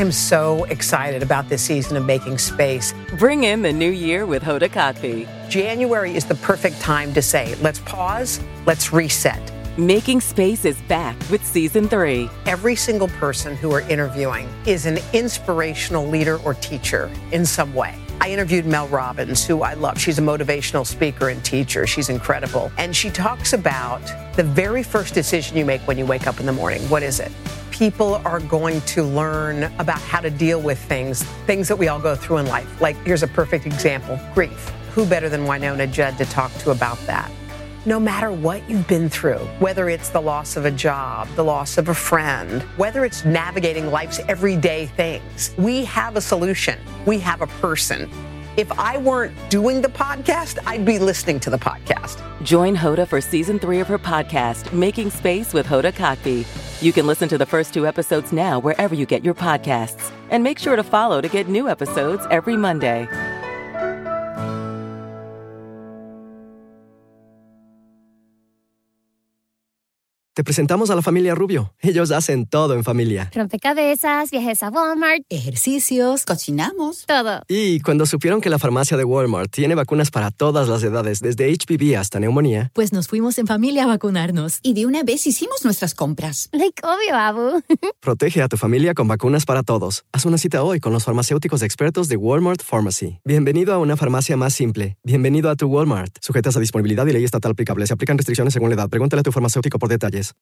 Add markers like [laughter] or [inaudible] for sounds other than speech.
I am so excited about this season of Making Space. Bring in the new year with Hoda Kotb. January is the perfect time to say, let's pause, let's reset. Making Space is back with season three. Every single person who we're interviewing is an inspirational leader or teacher in some way. I interviewed Mel Robbins, who I love. She's a motivational speaker and teacher. She's incredible. And she talks about the very first decision you make when you wake up in the morning. What is it? People are going to learn about how to deal with things, things that we all go through in life. Like, here's a perfect example grief. Who better than Wynonna Judd to talk to about that? no matter what you've been through, whether it's the loss of a job, the loss of a friend, whether it's navigating life's everyday things, we have a solution. We have a person. If I weren't doing the podcast, I'd be listening to the podcast. Join Hoda for season three of her podcast, Making Space with Hoda Kotb. You can listen to the first two episodes now wherever you get your podcasts. And make sure to follow to get new episodes every Monday. Te presentamos a la familia Rubio. Ellos hacen todo en familia. Rompecabezas, viajes a Walmart, ejercicios, cocinamos, todo. Y cuando supieron que la farmacia de Walmart tiene vacunas para todas las edades, desde HPV hasta neumonía, pues nos fuimos en familia a vacunarnos. Y de una vez hicimos nuestras compras. Like obvio, Abu. [laughs] Protege a tu familia con vacunas para todos. Haz una cita hoy con los farmacéuticos expertos de Walmart Pharmacy. Bienvenido a una farmacia más simple. Bienvenido a tu Walmart. Sujetas a disponibilidad y ley estatal aplicable. Se aplican restricciones según la edad. Pregúntale a tu farmacéutico por detalles.